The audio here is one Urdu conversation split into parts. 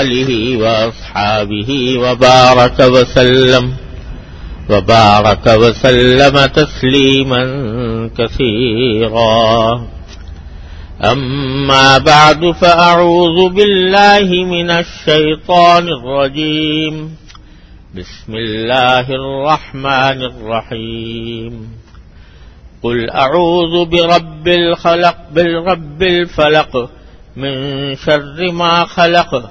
آله وأصحابه وبارك وسلم وبارك وسلم تسليما كثيرا. أما بعد فأعوذ بالله من الشيطان الرجيم. بسم الله الرحمن الرحيم. قل أعوذ برب الخلق بالرب الفلق من شر ما خلق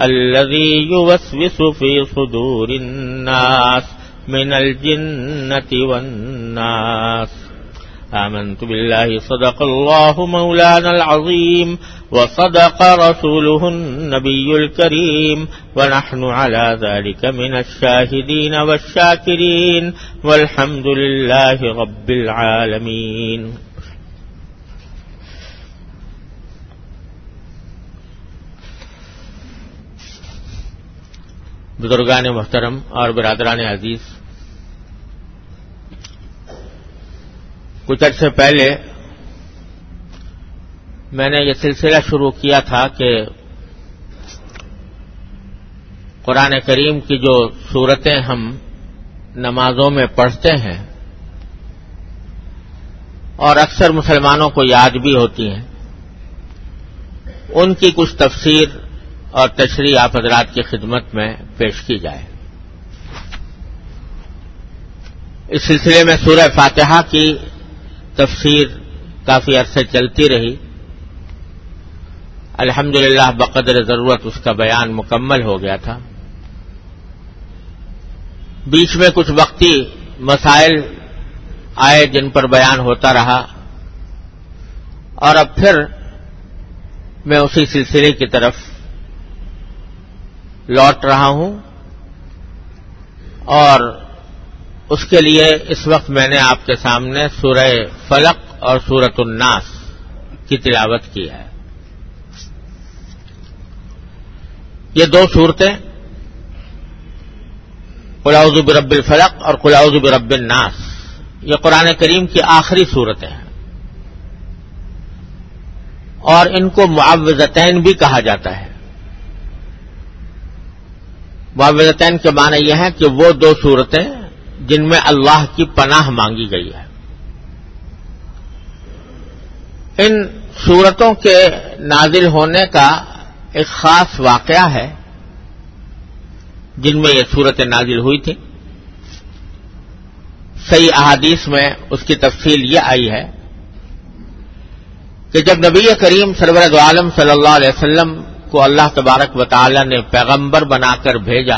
الذي يوسوس في صدور الناس من الجنة والناس. آمنت بالله صدق الله مولانا العظيم وصدق رسوله النبي الكريم ونحن على ذلك من الشاهدين والشاكرين والحمد لله رب العالمين. بزرگان محترم اور برادران عزیز، کچھ عرصے پہلے میں نے یہ سلسلہ شروع کیا تھا کہ قرآن کریم کی جو صورتیں ہم نمازوں میں پڑھتے ہیں، اور اکثر مسلمانوں کو یاد بھی ہوتی ہیں، ان کی کچھ تفسیر اور تشریح آپ حضرات کی خدمت میں پیش کی جائے۔ اس سلسلے میں سورہ فاتحہ کی تفسیر کافی عرصے چلتی رہی۔ الحمد للہ بقدر ضرورت اس کا بیان مکمل ہو گیا تھا۔ بیچ میں کچھ وقتی مسائل آئے جن پر بیان ہوتا رہا۔ اور اب پھر میں اسی سلسلے کی طرف لوٹ رہا ہوں اور اس کے لیے اس وقت میں نے آپ کے سامنے سورہ فلق اور سورت الناس کی تلاوت کی ہے۔ یہ دو صورتیں۔ قلاؤز برب الفلق اور قلاؤز برب الناس۔ یہ قرآن کریم کی آخری صورتیں ہیں اور ان کو معوضتین بھی کہا جاتا ہے۔ معاوضتین کے معنی یہ ہے کہ وہ دو صورتیں جن میں اللہ کی پناہ مانگی گئی ہے۔ ان صورتوں کے نازل ہونے کا ایک خاص واقعہ ہے جن میں یہ صورتیں نازل ہوئی تھیں۔ صحیح احادیث میں اس کی تفصیل یہ آئی ہے کہ جب نبی کریم سرورت عالم صلی اللہ علیہ وسلم کو اللہ تبارک و تعالی نے پیغمبر بنا کر بھیجا۔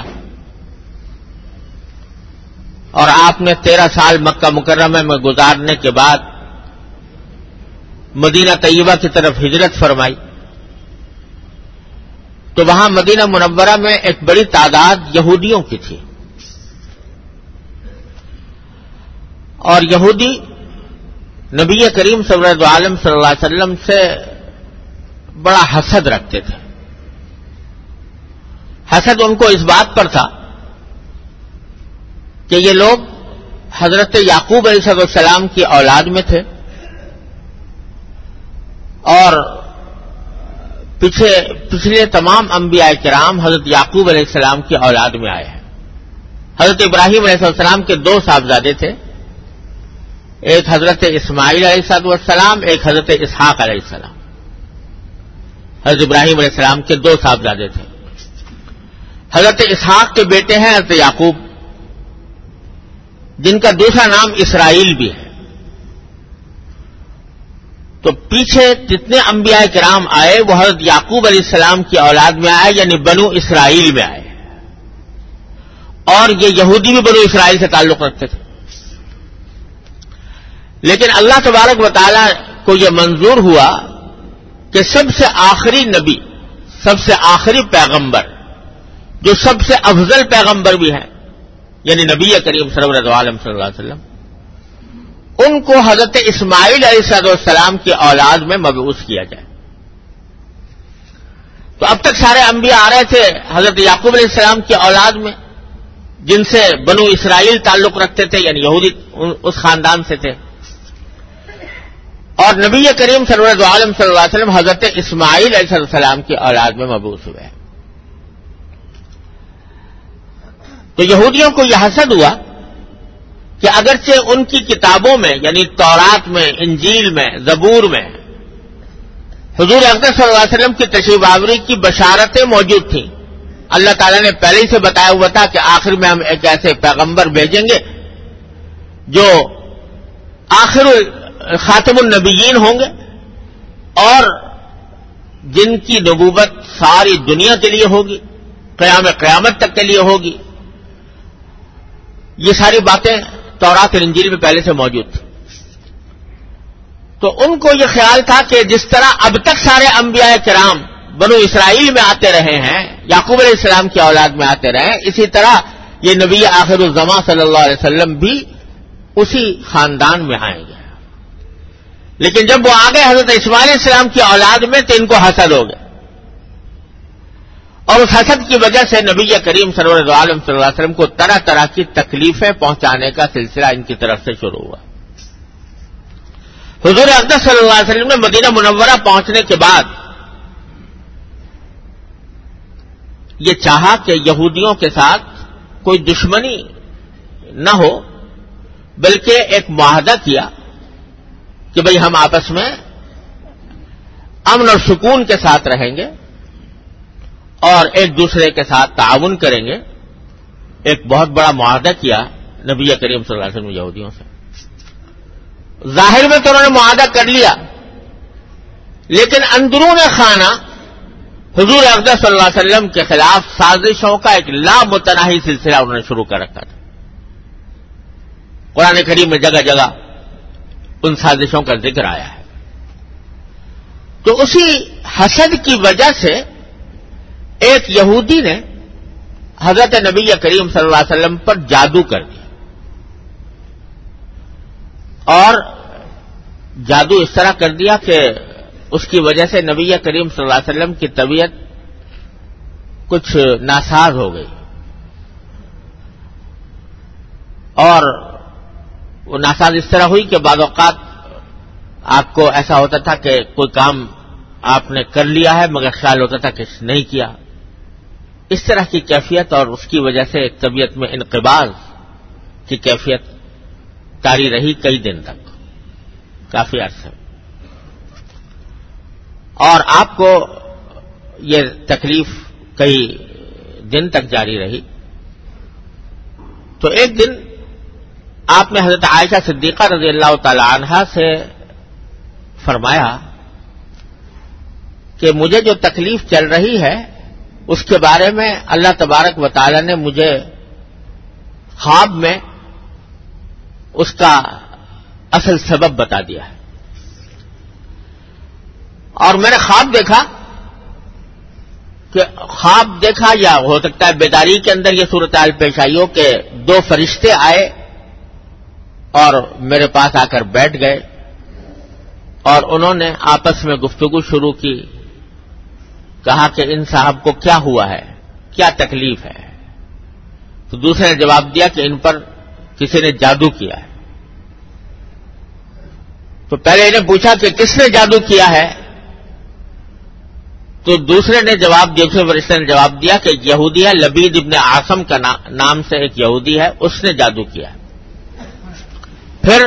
اور آپ نے تیرہ سال مکہ مکرمہ میں گزارنے کے بعد مدینہ طیبہ کی طرف ہجرت فرمائی۔ تو وہاں مدینہ منورہ میں ایک بڑی تعداد یہودیوں کی تھی۔ اور یہودی نبی کریم صلی اللہ عالم صلی اللہ علیہ وسلم سے بڑا حسد رکھتے تھے۔ حسد ان کو اس بات پر تھا کہ یہ لوگ حضرت یعقوب علیہ السلام کی اولاد میں تھے اور پیچھے پچھلے تمام انبیاء کرام حضرت یعقوب علیہ السلام کی اولاد میں آئے ہیں۔ حضرت ابراہیم علیہ السلام کے دو صاحبزادے تھے، ایک حضرت اسماعیل علیہ السلام ایک حضرت اسحاق علیہ السلام۔ حضرت ابراہیم علیہ السلام کے دو صاحبزادے تھے۔ حضرت اسحاق کے بیٹے ہیں، حضرت یعقوب۔ جن کا دوسرا نام اسرائیل بھی ہے۔ تو پیچھے جتنے انبیاء کرام آئے، وہ حضرت یعقوب علیہ السلام کی اولاد میں آئے یعنی بنو اسرائیل میں آئے۔ اور یہ یہودی بھی بنو اسرائیل سے تعلق رکھتے تھے۔ لیکن اللہ تبارک و تعالی کو یہ منظور ہوا کہ سب سے آخری نبی، سب سے آخری پیغمبر جو سب سے افضل پیغمبر بھی ہیں یعنی نبی کریم صلی اللہ علیہ وسلم، ان کو حضرت اسماعیل علیہ صد السلام کی اولاد میں مبعوث کیا جائے۔ تو اب تک سارے انبیاء آ رہے تھے حضرت یعقوب علیہ السلام کی اولاد میں، جن سے بنو اسرائیل تعلق رکھتے تھے یعنی یہودی اس خاندان سے تھے۔ اور نبی کریم صلی اللہ علیہ وسلم، حضرت اسماعیل علیہ السلام کی اولاد میں مبوس ہوئے۔ تو یہودیوں کو یہ حسد ہوا کہ اگرچہ ان کی کتابوں میں یعنی تورات میں، انجیل میں، زبور میں حضور اکبر صلی اللہ علیہ وسلم کی تشریف آوری کی بشارتیں موجود تھیں۔ اللہ تعالیٰ نے پہلے ہی سے بتایا ہوا تھا کہ آخر میں ہم ایک ایسے پیغمبر بھیجیں گے جو آخر خاتم النبیین ہوں گے اور جن کی نبوت ساری دنیا کے لیے ہوگی، قیام قیامت تک کے لیے ہوگی۔ یہ ساری باتیں تورات انجیل میں پہلے سے موجود تھیں۔ تو ان کو یہ خیال تھا کہ جس طرح اب تک سارے انبیاء کرام بنو اسرائیل میں آتے رہے ہیں، یعقوب علیہ السلام کی اولاد میں آتے رہے ہیں، اسی طرح یہ نبی آخر الزما صلی اللہ علیہ وسلم بھی اسی خاندان میں آئیں گے لیکن جب وہ آ گئے حضرت اسماعیل السلام کی اولاد میں تو ان کو حسد ہو گئے اور اس حسد کی وجہ سے نبی کریم سرور عالم صلی اللہ علیہ وسلم کو طرح طرح کی تکلیفیں پہنچانے کا سلسلہ ان کی طرف سے شروع ہوا۔ حضور اقدس صلی اللہ علیہ وسلم نے مدینہ منورہ پہنچنے کے بعد یہ چاہا کہ یہودیوں کے ساتھ کوئی دشمنی نہ ہو، بلکہ ایک معاہدہ کیا کہ بھئی ہم آپس میں امن اور سکون کے ساتھ رہیں گے۔ اور ایک دوسرے کے ساتھ تعاون کریں گے۔ ایک بہت بڑا معاہدہ کیا نبی کریم صلی اللہ علیہ وسلم یہودیوں سے۔ ظاہر میں تو انہوں نے معاہدہ کر لیا، لیکن اندرون خانہ حضور اقدس صلی اللہ علیہ وسلم کے خلاف سازشوں کا ایک لامتناہی سلسلہ انہوں نے شروع کر رکھا تھا۔ قرآن کریم میں جگہ جگہ ان سازشوں کا ذکر آیا ہے۔ تو اسی حسد کی وجہ سے ایک یہودی نے حضرت نبی کریم صلی اللہ علیہ وسلم پر جادو کر دیا۔ اور جادو اس طرح کر دیا کہ اس کی وجہ سے نبی کریم صلی اللہ علیہ وسلم کی طبیعت کچھ ناساز ہو گئی۔ اور وہ ناساز اس طرح ہوئی کہ بعض اوقات آپ کو ایسا ہوتا تھا کہ کوئی کام آپ نے کر لیا ہے مگر خیال ہوتا تھا کہ نہیں کیا۔ اس طرح کی کیفیت اور اس کی وجہ سے طبیعت میں انقباز کی کیفیت تاری رہی کئی دن تک۔ کافی عرصے اور آپ کو یہ تکلیف کئی دن تک جاری رہی۔ تو ایک دن آپ نے حضرت عائشہ صدیقہ رضی اللہ تعالی عنہ سے فرمایا کہ مجھے جو تکلیف چل رہی ہے اس کے بارے میں اللہ تبارک و تعالی نے مجھے خواب میں اس کا اصل سبب بتا دیا ہے۔ اور میں نے خواب دیکھا کہ خواب دیکھا یا ہو سکتا ہے بیداری کے اندر یہ صورتحال پیش آئی ہو کہ دو فرشتے آئے اور میرے پاس آ کر بیٹھ گئے اور انہوں نے آپس میں گفتگو شروع کی۔ کہا کہ ان صاحب کو کیا ہوا ہے؟ کیا تکلیف ہے؟ تو دوسرے نے جواب دیا کہ ان پر کسی نے جادو کیا ہے۔ تو پہلے انہیں پوچھا کہ کس نے جادو کیا ہے؟ تو دوسرے نے جواب دیا، دوسرے فرشتے نے جواب دیا کہ یہودی ہے، لبید ابن آسم کا نام سے ایک یہودی ہے، اس نے جادو کیا پھر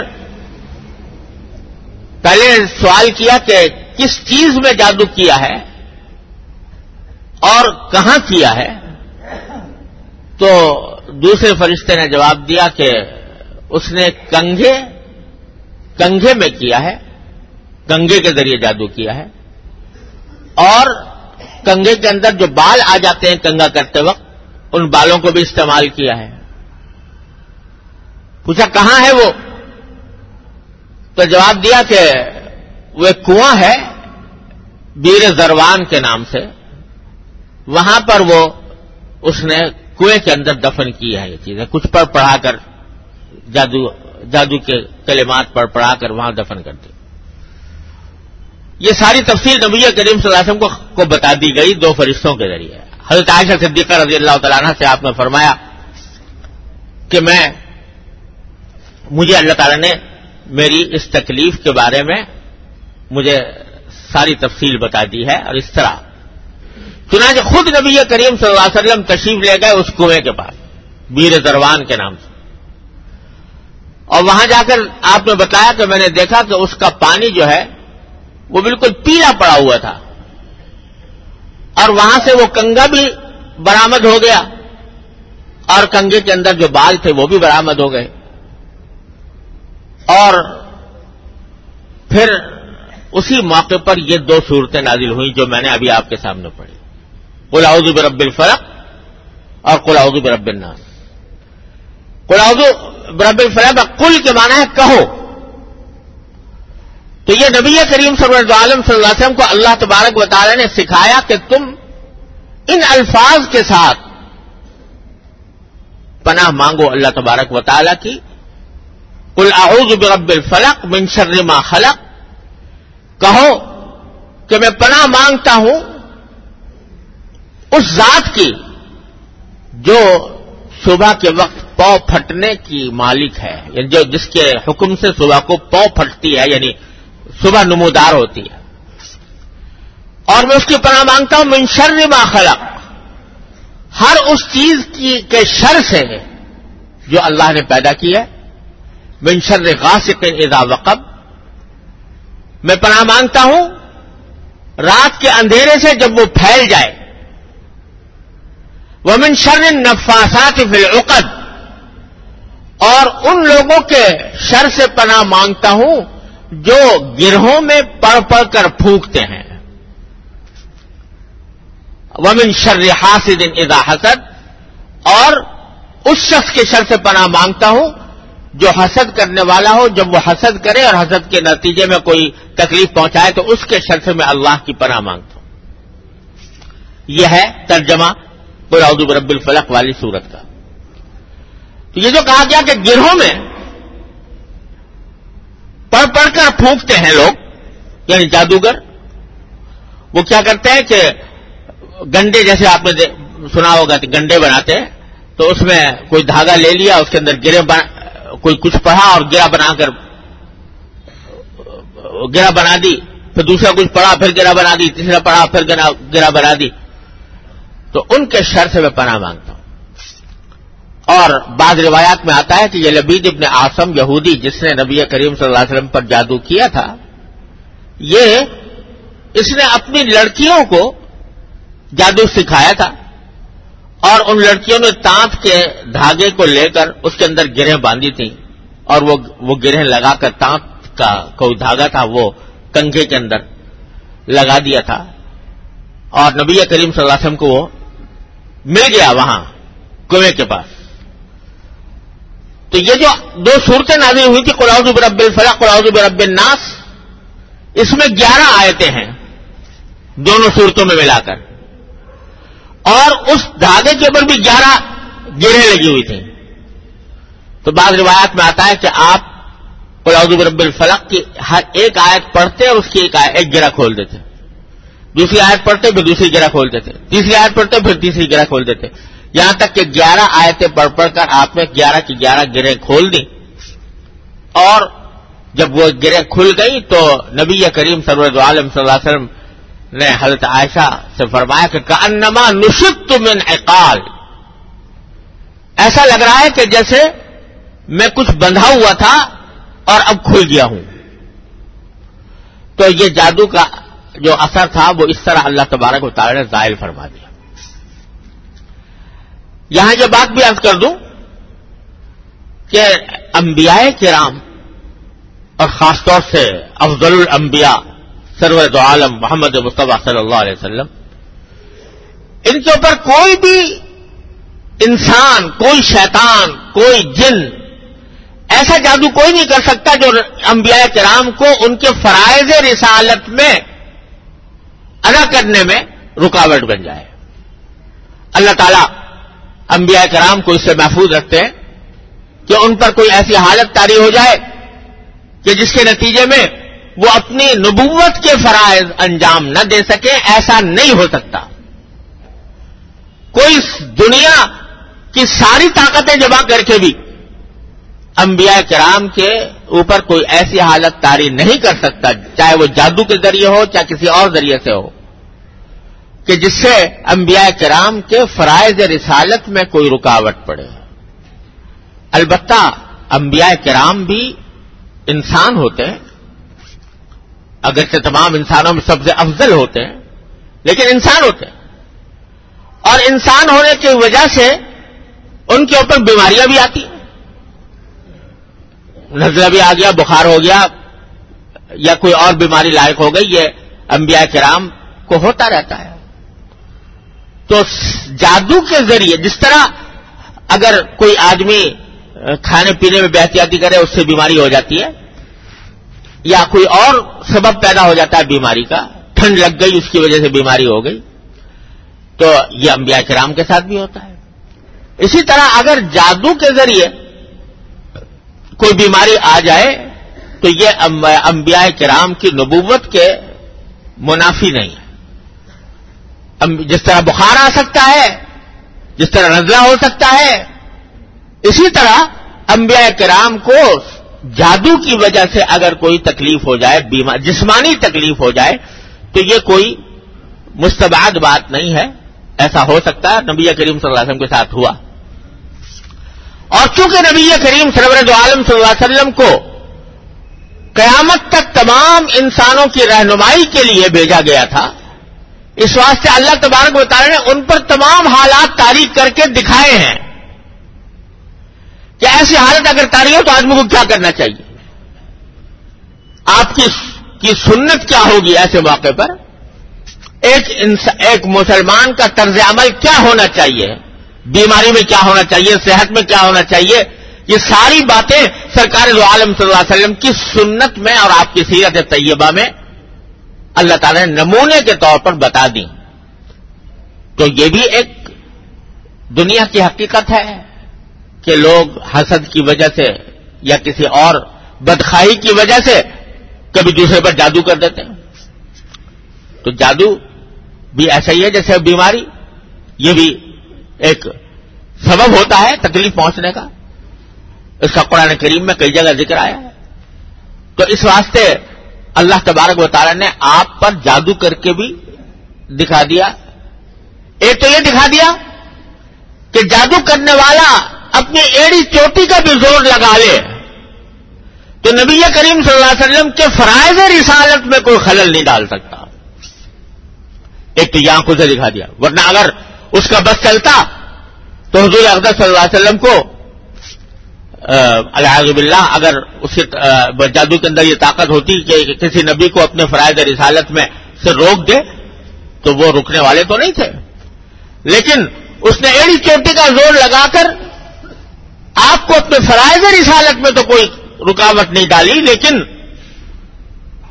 پہلے سوال کیا کہ کس چیز میں جادو کیا ہے؟ اور کہاں کیا ہے؟ تو دوسرے فرشتے نے جواب دیا کہ اس نے کنگھے کنگھے میں کیا ہے؟ کنگھے کے ذریعے جادو کیا ہے۔ اور کنگے کے اندر جو بال آ جاتے ہیں کنگا کرتے وقت، ان بالوں کو بھی استعمال کیا ہے۔ پوچھا، کہاں ہے وہ؟ تو جواب دیا کہ وہ کنواں ہے، بیر زروان کے نام سے۔ وہاں پر وہ اس نے کنویں کے اندر دفن کی ہے یہ چیزیں کچھ پڑھ پڑھا کر جادو جادو کے کلمات پڑھ پڑھا کر وہاں دفن کرتے یہ ساری تفصیل نبی کریم صلی اللہ علیہ وسلم کو بتا دی گئی دو فرشتوں کے ذریعے۔ حضرت عائشہ صدیقہ رضی اللہ تعالیٰ سے آپ نے فرمایا کہ میں مجھے اللہ تعالیٰ نے میری اس تکلیف کے بارے میں مجھے ساری تفصیل بتا دی ہے اور اس طرح چنانچہ خود نبی کریم صلی اللہ علیہ وسلم تشریف لے گئے اس کنویں کے پاس، بیر دروان کے نام سے۔ اور وہاں جا کر آپ نے بتایا کہ میں نے دیکھا کہ اس کا پانی جو ہے، وہ بالکل پیلا پڑا ہوا تھا۔ اور وہاں سے وہ کنگا بھی برامد ہو گیا۔ اور کنگے کے اندر جو بال تھے، وہ بھی برامد ہو گئے۔ اور پھر اسی موقع پر یہ دو صورتیں نازل ہوئیں جو میں نے ابھی آپ کے سامنے پڑھی۔ قلاؤز برب الفرق اور قلاؤز برب الناس۔ قلاؤز برب الفرق کل کے معنی ہے کہو۔ تو یہ نبی کریم صلی اللہ عالم صلی اللہ علیہ وسلم کو اللہ تبارک و تعالی نے سکھایا کہ تم ان الفاظ کے ساتھ پناہ مانگو اللہ تبارک و تعالی کی۔ کل اعوذ برب الفلق من شر ما خلق۔ کہو کہ میں پناہ مانگتا ہوں اس ذات کی جو صبح کے وقت پو پھٹنے کی مالک ہے یعنی جو جس کے حکم سے صبح کو پو پھٹتی ہے یعنی صبح نمودار ہوتی ہے۔ اور میں اس کی پناہ مانگتا ہوں، من شر ما خلق۔ ہر اس چیز کی کے شر سے جو اللہ نے پیدا کی ہے۔ من شر غاسق اذا وقب۔ میں پناہ مانگتا ہوں، رات کے اندھیرے سے جب وہ پھیل جائے وہ من شر نفاسات فی العقد اور ان لوگوں کے شر سے پناہ مانگتا ہوں جو گرہوں میں پڑھ پڑھ کر پھونکتے ہیں۔ ومن شر حاسد اذا حسد اور اس شخص کے شر سے پناہ مانگتا ہوں جو حسد کرنے والا ہو، جب وہ حسد کرے اور حسد کے نتیجے میں کوئی تکلیف پہنچائے تو اس کے شر سے میں اللہ کی پناہ مانگتا ہوں۔ یہ ہے ترجمہ قرآد رب الفلق والی صورت کا۔ تو یہ جو کہا گیا کہ گرہوں میں پڑھ پڑھ کر پھونکتے ہیں لوگ یعنی جادوگر، وہ کیا کرتے ہیں کہ گنڈے جیسے آپ نے سنا ہوگا کہ گنڈے بناتے ہیں، تو اس میں کوئی دھاگا لے لیا، اس کے اندر گرے کوئی کچھ پڑھا اور گرا بنا کر گرا بنا دی، پھر دوسرا کچھ پڑھا، پھر گرا بنا دی، تیسرا پڑھا، پھر گرا بنا دی۔ تو ان کے شر سے میں پناہ مانگتا ہوں۔ اور بعض روایات میں آتا ہے کہ یہ لبید ابن آسم یہودی جس نے نبی کریم صلی اللہ علیہ وسلم پر جادو کیا تھا، یہ اس نے اپنی لڑکیوں کو جادو سکھایا تھا اور ان لڑکیوں نے تانت کے دھاگے کو لے کر اس کے اندر گرہیں باندھی تھیں اور وہ وہ گرہیں لگا کر تانت کا کوئی دھاگا تھا وہ کنگے کے اندر لگا دیا تھا۔ اور نبی کریم صلی اللہ علیہ وسلم کو وہ مل گیا وہاں کنویں کے پاس۔ تو یہ جو دو صورتیں نازل ہوئی تھی قلاؤ برب الفلاق قلاؤ برب الناس، اس میں گیارہ آیتیں ہیں، دونوں صورتوں میں ملا کر۔ اور اس دھاگے کے اوپر بھی گیارہ گرہیں لگی ہوئی تھیں۔ تو بعض روایات میں آتا ہے کہ آپ قلاؤ برب الفلق کی ہر ایک آیت پڑھتے اور اس کی ایک ایک گرا کھول دیتے دوسری آیت پڑھتے پھر دوسری گرا کھول دیتے۔ تیسری آیت پڑھتے پھر تیسری گرا کھول دیتے۔ یہاں تک کہ گیارہ آیتیں پڑھ پڑھ کر آپ نے گیارہ کی گیارہ گریں کھول دی۔ اور جب وہ گریں کھل گئی تو نبی کریم سرور عالم صلی اللہ علیہ وسلم نے حضرت عائشہ سے فرمایا کہ انما نشت من اقال ایسا لگ رہا ہے کہ جیسے میں کچھ بندھا ہوا تھا اور اب کھل گیا ہوں۔ تو یہ جادو کا جو اثر تھا وہ اس طرح اللہ تبارک و تعالی نے ظاہر فرما دیا۔ یہاں یہ بات بھی عرض کر دوں کہ انبیاء کرام اور خاص طور سے افضل الانبیاء سرور عالم محمد مصطفیٰ صلی اللہ علیہ وسلم، ان کے اوپر کوئی بھی انسان، کوئی شیطان، کوئی جن ایسا جادو کوئی نہیں کر سکتا جو انبیاء کرام کو ان کے فرائض رسالت میں ادا کرنے میں رکاوٹ بن جائے۔ اللہ تعالیٰ انبیاء کرام کو اس سے محفوظ رکھتے ہیں کہ ان پر کوئی ایسی حالت تاری ہو جائے کہ جس کے نتیجے میں وہ اپنی نبوت کے فرائض انجام نہ دے سکے ایسا نہیں ہو سکتا۔ کوئی دنیا کی ساری طاقتیں جمع کر کے بھی انبیاء کرام کے اوپر کوئی ایسی حالت تاری نہیں کر سکتا، چاہے وہ جادو کے ذریعے ہو، چاہے کسی اور ذریعے سے ہو۔ کہ جس سے انبیاء کرام کے فرائض رسالت میں کوئی رکاوٹ پڑے۔ البتہ انبیاء کرام بھی انسان ہوتے ہیں اگرچہ تمام انسانوں میں سب سے افضل ہوتے ہیں لیکن انسان ہوتے۔ ہیں اور انسان ہونے کی وجہ سے ان کے اوپر بیماریاں بھی آتی۔ ہیں نزلہ بھی آ گیا، بخار ہو گیا، یا کوئی اور بیماری لائق ہو گئی، یہ انبیاء کرام کو ہوتا رہتا ہے۔ تو جادو کے ذریعے جس طرح اگر کوئی آدمی کھانے پینے میں بحتیاتی کرے، اس سے بیماری ہو جاتی ہے، یا کوئی اور سبب پیدا ہو جاتا ہے بیماری کا، ٹھنڈ لگ گئی، اس کی وجہ سے بیماری ہو گئی، تو یہ انبیاء کرام کے ساتھ بھی ہوتا ہے۔ اسی طرح اگر جادو کے ذریعے کوئی بیماری آ جائے تو یہ انبیاء کرام کی نبوت کے منافی نہیں ہے۔ جس طرح بخار آ سکتا ہے، جس طرح نزلہ ہو سکتا ہے، اسی طرح انبیاء کرام کو جادو کی وجہ سے اگر کوئی تکلیف ہو جائے جسمانی تکلیف ہو جائے، تو یہ کوئی مستباد بات نہیں ہے۔ ایسا ہو سکتا ہے، نبی کریم صلی اللہ علیہ وسلم کے ساتھ ہوا۔ اور چونکہ نبی کریم سرورت عالم صلی اللہ علیہ وسلم کو قیامت تک تمام انسانوں کی رہنمائی کے لیے بھیجا گیا تھا، اس واسطے اللہ تبارک بتا رہے ہیں ان پر تمام حالات تاریخ کر کے دکھائے ہیں۔ کہ ایسی حالت اگر تاریخ ہو تو آدمی کو کیا کرنا چاہیے؟ آپ کی سنت کیا ہوگی ایسے موقع پر؟ ایک ایک مسلمان کا طرز عمل کیا ہونا چاہیے؟ بیماری میں کیا ہونا چاہیے، صحت میں کیا ہونا چاہیے، یہ ساری باتیں سرکار دو عالم صلی اللہ علیہ وسلم کی سنت میں اور آپ کی سیرت طیبہ میں اللہ تعالی نے نمونے کے طور پر بتا دی۔ تو یہ بھی ایک دنیا کی حقیقت ہے کہ لوگ حسد کی وجہ سے یا کسی اور بدخائی کی وجہ سے کبھی دوسرے پر جادو کر دیتے ہیں۔ تو جادو بھی ایسا ہی ہے جیسے بیماری، یہ بھی ایک سبب ہوتا ہے تکلیف پہنچنے کا۔ اس کا قرآن کریم میں کئی جگہ ذکر آیا۔ ہے تو اس واسطے اللہ تبارک و تعالیٰ نے آپ پر جادو کر کے بھی دکھا دیا۔ ایک تو یہ دکھا دیا کہ جادو کرنے والا اپنی ایڑی چوٹی کا بھی زور لگا لے تو نبی کریم صلی اللہ علیہ وسلم کے فرائض رسالت میں کوئی خلل نہیں ڈال سکتا۔ ایک تو یہاں کو سے دکھا دیا۔ ورنہ اگر اس کا بس چلتا تو حضور اقدر صلی اللہ علیہ وسلم کو الحاظ باللہ، اگر اس کے جادو کے اندر یہ طاقت ہوتی کہ کسی نبی کو اپنے فرائض رسالت میں سے روک دے، تو وہ رکنے والے تو نہیں تھے۔ لیکن اس نے ایڑی چوٹی کا زور لگا کر آپ کو اپنے فرائض رسالت میں تو کوئی رکاوٹ نہیں ڈالی، لیکن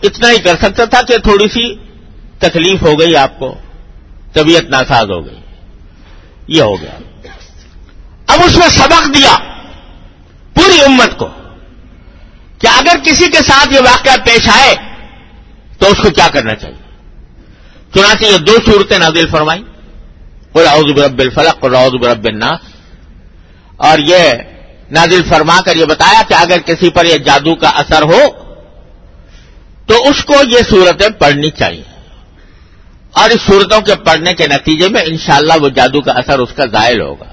اتنا ہی کر سکتا تھا کہ تھوڑی سی تکلیف ہو گئی آپ کو، طبیعت ناساز ہو گئی۔ یہ ہو گیا۔ اب اس میں سبق دیا پوری امت کو کہ اگر کسی کے ساتھ یہ واقعہ پیش آئے تو اس کو کیا کرنا چاہیے؟ چنانچہ یہ دو صورتیں نازل فرمائی اعوذ برب الفلق اور اعوذ برب الناس۔ اور یہ نازل فرما کر یہ بتایا کہ اگر کسی پر یہ جادو کا اثر ہو تو اس کو یہ صورتیں پڑھنی چاہیے۔ اور اس صورتوں کے پڑھنے کے نتیجے میں انشاءاللہ وہ جادو کا اثر اس کا زائل ہوگا۔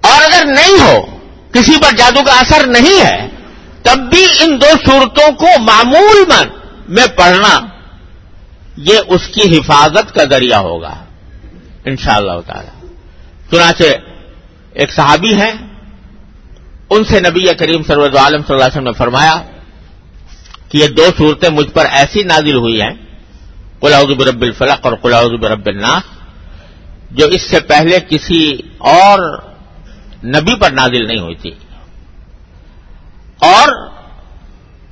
اور اگر نہیں ہو، کسی پر جادو کا اثر نہیں ہے، تب بھی ان دو صورتوں کو معمول من میں پڑھنا، یہ اس کی حفاظت کا ذریعہ ہوگا۔ ان شاء اللہ تعالی۔ چنانچہ ایک صحابی ہیں، ان سے نبی کریم سرور عالم صلی اللہ علیہ وسلم نے فرمایا کہ یہ دو صورتیں مجھ پر ایسی نازل ہوئی ہیں قلاؤد برب الفلق اور قلاؤد برب الناس، جو اس سے پہلے کسی اور نبی پر نازل نہیں ہوئی تھی۔ اور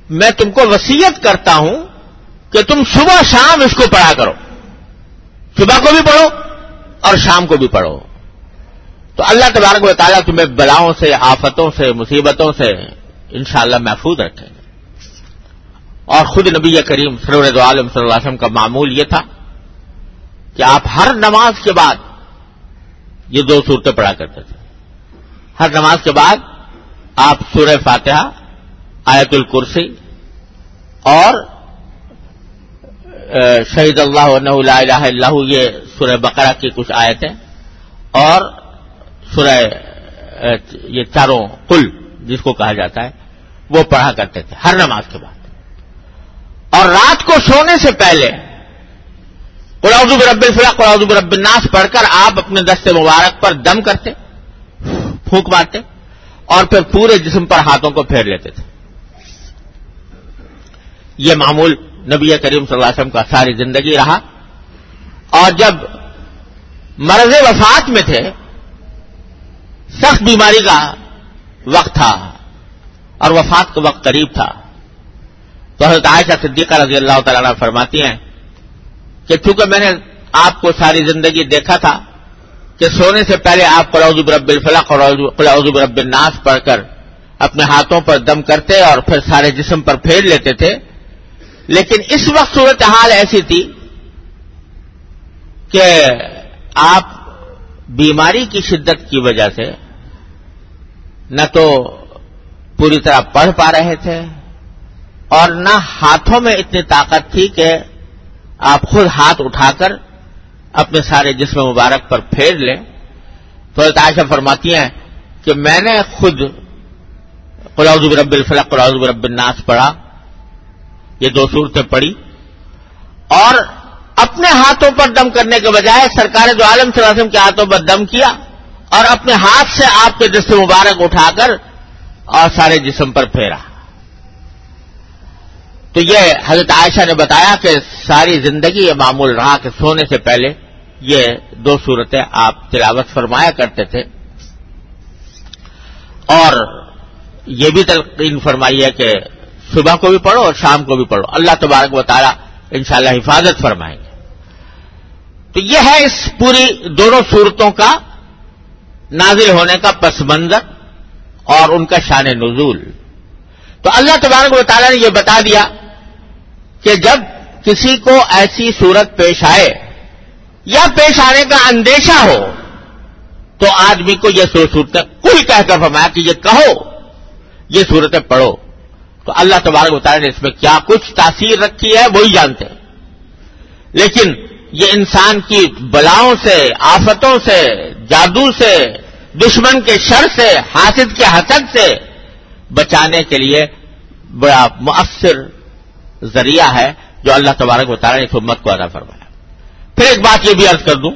میں تم کو وسیعت کرتا ہوں کہ تم صبح شام اس کو پڑھا کرو۔ صبح کو بھی پڑھو اور شام کو بھی پڑھو۔ تو اللہ تبارک و تعالیٰ تمہیں بلاؤں سے، آفتوں سے، مصیبتوں سے انشاءاللہ محفوظ رکھیں گے اور خود نبی کریم سرور عالم صلی اللہ علیہ وسلم کا معمول یہ تھا کہ آپ ہر نماز کے بعد یہ دو صورتیں پڑھا کرتے تھے۔ ہر نماز کے بعد آپ سورہ فاتحہ، آیت الکرسی اور شہید اللہ لا الہ اللہ یہ سورہ بقرہ کی کچھ آیتیں اور سورہ یہ چاروں کل جس کو کہا جاتا ہے، وہ پڑھا کرتے تھے ہر نماز کے بعد۔ اور رات کو سونے سے پہلے قلاؤد رب الفلا قلاؤد رب الناس پڑھ کر آپ اپنے دست مبارک پر دم کرتے، پھونک مارتے اور پھر پورے جسم پر ہاتھوں کو پھیر لیتے تھے۔ یہ معمول نبی کریم صلی اللہ علیہ وسلم کا ساری زندگی رہا۔ اور جب مرض وفات میں تھے، سخت بیماری کا وقت تھا اور وفات کا وقت قریب تھا۔ تو حضرت عائشہ صدیقہ رضی اللہ تعالیٰ فرماتی ہیں کہ چونکہ میں نے آپ کو ساری زندگی دیکھا تھا کہ سونے سے پہلے آپ قلعود برب الفلاق اور برب الناس پڑھ کر اپنے ہاتھوں پر دم کرتے اور پھر سارے جسم پر پھیر لیتے تھے، لیکن اس وقت صورتحال ایسی تھی کہ آپ بیماری کی شدت کی وجہ سے نہ تو پوری طرح پڑھ پا رہے تھے اور نہ ہاتھوں میں اتنی طاقت تھی کہ آپ خود ہاتھ اٹھا کر اپنے سارے جسم مبارک پر پھیر لیں۔ تو عائشہ فرماتی ہیں کہ میں نے خود قلاؤ رب الفلق قلاؤ رب الناس پڑھا۔ یہ دو صورتیں پڑھی۔ اور اپنے ہاتھوں پر دم کرنے کے بجائے سرکار جو عالم صلی اللہ علیہ وسلم کے ہاتھوں پر دم کیا اور اپنے ہاتھ سے آپ کے جسم مبارک اٹھا کر اور سارے جسم پر پھیرا۔ تو یہ حضرت عائشہ نے بتایا کہ ساری زندگی یہ معمول رہا کہ سونے سے پہلے یہ دو صورتیں آپ تلاوت فرمایا کرتے تھے اور یہ بھی تلقین فرمائی ہے کہ صبح کو بھی پڑھو اور شام کو بھی پڑھو۔ اللہ تبارک و تعالیٰ انشاءاللہ حفاظت فرمائیں گے۔ تو یہ ہے اس پوری دونوں صورتوں کا نازل ہونے کا پس منظر اور ان کا شان نزول۔ تو اللہ تبارک و تعالیٰ نے یہ بتا دیا کہ جب کسی کو ایسی صورت پیش آئے یا پیش آنے کا اندیشہ ہو تو آدمی کو یہ صورتیں کل کہہ کر فرمایا کہ یہ کہو، یہ صورتیں پڑھو۔ تو اللہ تبارک بتایا نے اس میں کیا کچھ تاثیر رکھی ہے وہی جانتے ہیں۔ لیکن یہ انسان کی بلاؤں سے، آفتوں سے، جادو سے، دشمن کے شر سے حاصل کے حسد سے بچانے کے لیے بڑا مؤثر ذریعہ ہے جو اللہ تبارک بتا رہے اس امت کو ادا فرمایا۔ پھر ایک بات یہ بھی عرض کر دوں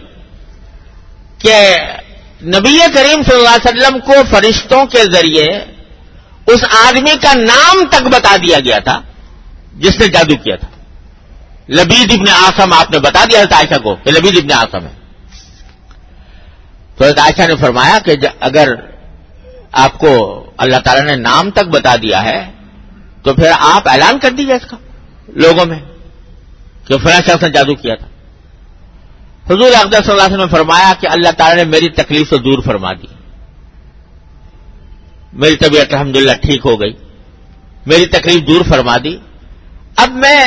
کہ نبی کریم صلی اللہ علیہ وسلم کو فرشتوں کے ذریعے اس آدمی کا نام تک بتا دیا گیا تھا، جس نے جادو کیا تھا۔ لبید ابن آسم آپ نے بتا دیا تھا عائشہ کو کہ لبید ابن آسم ہے۔ تو عائشہ نے فرمایا کہ اگر آپ کو اللہ تعالی نے نام تک بتا دیا ہے تو پھر آپ اعلان کر دیجیے اس کا، لوگوں میں، کہ فلاں شخص نے جادو کیا تھا۔ حضور اقدر صلی اللہ علیہ وسلم نے فرمایا کہ اللہ تعالی نے میری تکلیف سے دور فرما دی۔ میری طبیعت الحمدللہ ٹھیک ہو گئی۔ میری تکلیف دور فرما دی۔ اب میں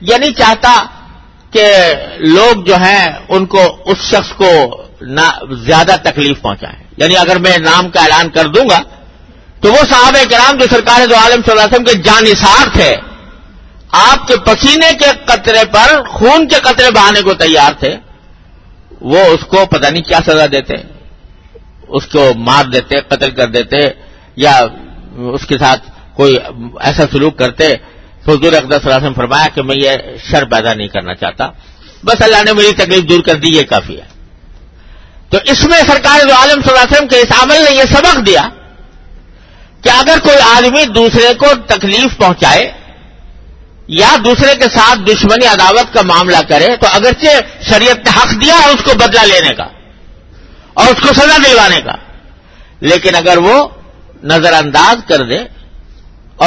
یہ نہیں چاہتا کہ لوگ جو ہیں ان کو اس شخص کو زیادہ تکلیف پہنچائیں۔ یعنی اگر میں نام کا اعلان کر دوں گا تو وہ صاحب کرام جو سرکار دو عالم صلی اللہ علیہ وسلم کے جانصار تھے، آپ کے پسینے کے قطرے پر، خون کے قطرے بہانے کو تیار تھے، وہ اس کو پتہ نہیں کیا سزا دیتے، اس کو مار دیتے، قتل کر دیتے، یا اس کے ساتھ کوئی ایسا سلوک کرتے، حضور اقدر صلی اللہ علیہ وسلم فرمایا کہ میں یہ شر پیدا نہیں کرنا چاہتا۔ بس اللہ نے میری تکلیف دور کر دی، یہ کافی ہے۔ تو اس میں سرکار جو عالم صلی اللہ علیہ وسلم کے اس عمل نے یہ سبق دیا۔ کہ اگر کوئی آدمی دوسرے کو تکلیف پہنچائے یا دوسرے کے ساتھ دشمنی عداوت کا معاملہ کرے تو اگرچہ شریعت نے حق دیا ہے اس کو بدلہ لینے کا اور اس کو سزا دلوانے کا، لیکن اگر وہ نظر انداز کر دے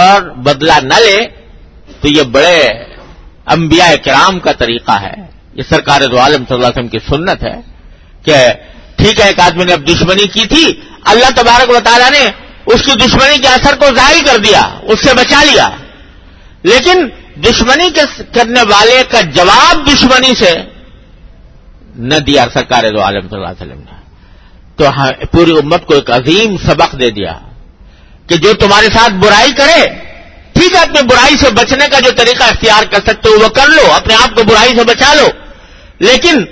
اور بدلہ نہ لے تو یہ بڑے انبیاء کرام کا طریقہ ہے۔ یہ سرکار دو عالم صلی اللہ علیہ وسلم کی سنت ہے کہ ٹھیک ہے، ایک آدمی نے اب دشمنی کی تھی، اللہ تبارک و تعالیٰ نے اس کی دشمنی کے اثر کو ظاہر کر دیا، اس سے بچا لیا۔ لیکن دشمنی کرنے والے کا جواب دشمنی سے نہ دیا سرکار دو عالم صلی اللہ علیہ وسلم نے۔ تو ہاں، پوری امت کو ایک عظیم سبق دے دیا کہ جو تمہارے ساتھ برائی کرے، ٹھیک ہے اپنے برائی سے بچنے کا جو طریقہ اختیار کر سکتے ہو، وہ کر لو، اپنے آپ کو برائی سے بچا لو۔ لیکن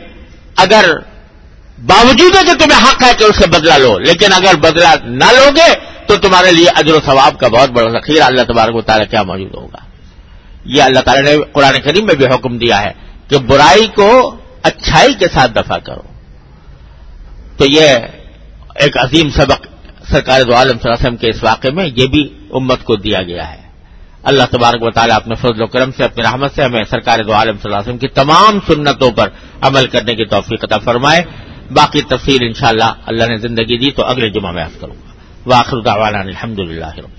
اگر باوجود ہے کہ تمہیں حق ہے کہ اس سے بدلہ لو، لیکن اگر بدلہ نہ لوگے تو تمہارے لیے اجر و ثواب کا بہت بڑا ذخیرہ اللہ تبارک و تعالیٰ کیا موجود ہوگا۔ یہ اللہ تعالیٰ نے قرآن کریم میں بھی حکم دیا ہے کہ برائی کو اچھائی کے ساتھ دفع کرو۔ تو یہ ایک عظیم سبق سرکار دو عالم صلی اللہ علیہ وسلم کے اس واقعے میں یہ بھی امت کو دیا گیا ہے۔ اللہ تبارک و تعالیٰ اپنے فضل و کرم سے، اپنی رحمت سے ہمیں سرکار دو عالم صلی اللہ علیہ وسلم کی تمام سنتوں پر عمل کرنے کی توفیق عطا فرمائے۔ باقی تفصیل انشاءاللہ اللہ نے زندگی دی تو اگلے جمعہ میں کروں گا۔ واخر دعوانا الحمد للہ رب